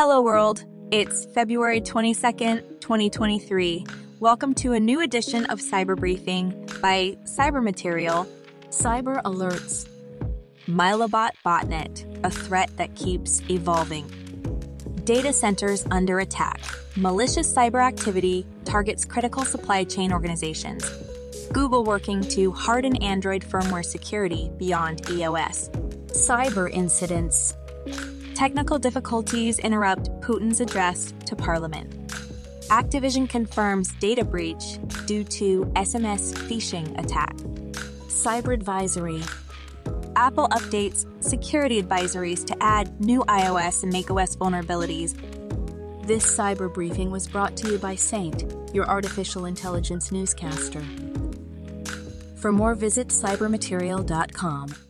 Hello, world. It's February 22nd, 2023. Welcome to a new edition of Cyber Briefing by Cyber Material Cyber Alerts. MyloBot Botnet, a threat that keeps evolving. Data centers under attack. Malicious cyber activity targets critical supply chain organizations. Google working to harden Android firmware security beyond EOS. Cyber incidents. Technical difficulties interrupt Putin's address to parliament. Activision confirms data breach due to SMS phishing attack. Cyber advisory. Apple updates security advisories to add new iOS and macOS vulnerabilities. This cyber briefing was brought to you by Saint, your artificial intelligence newscaster. For more, visit cybermaterial.com.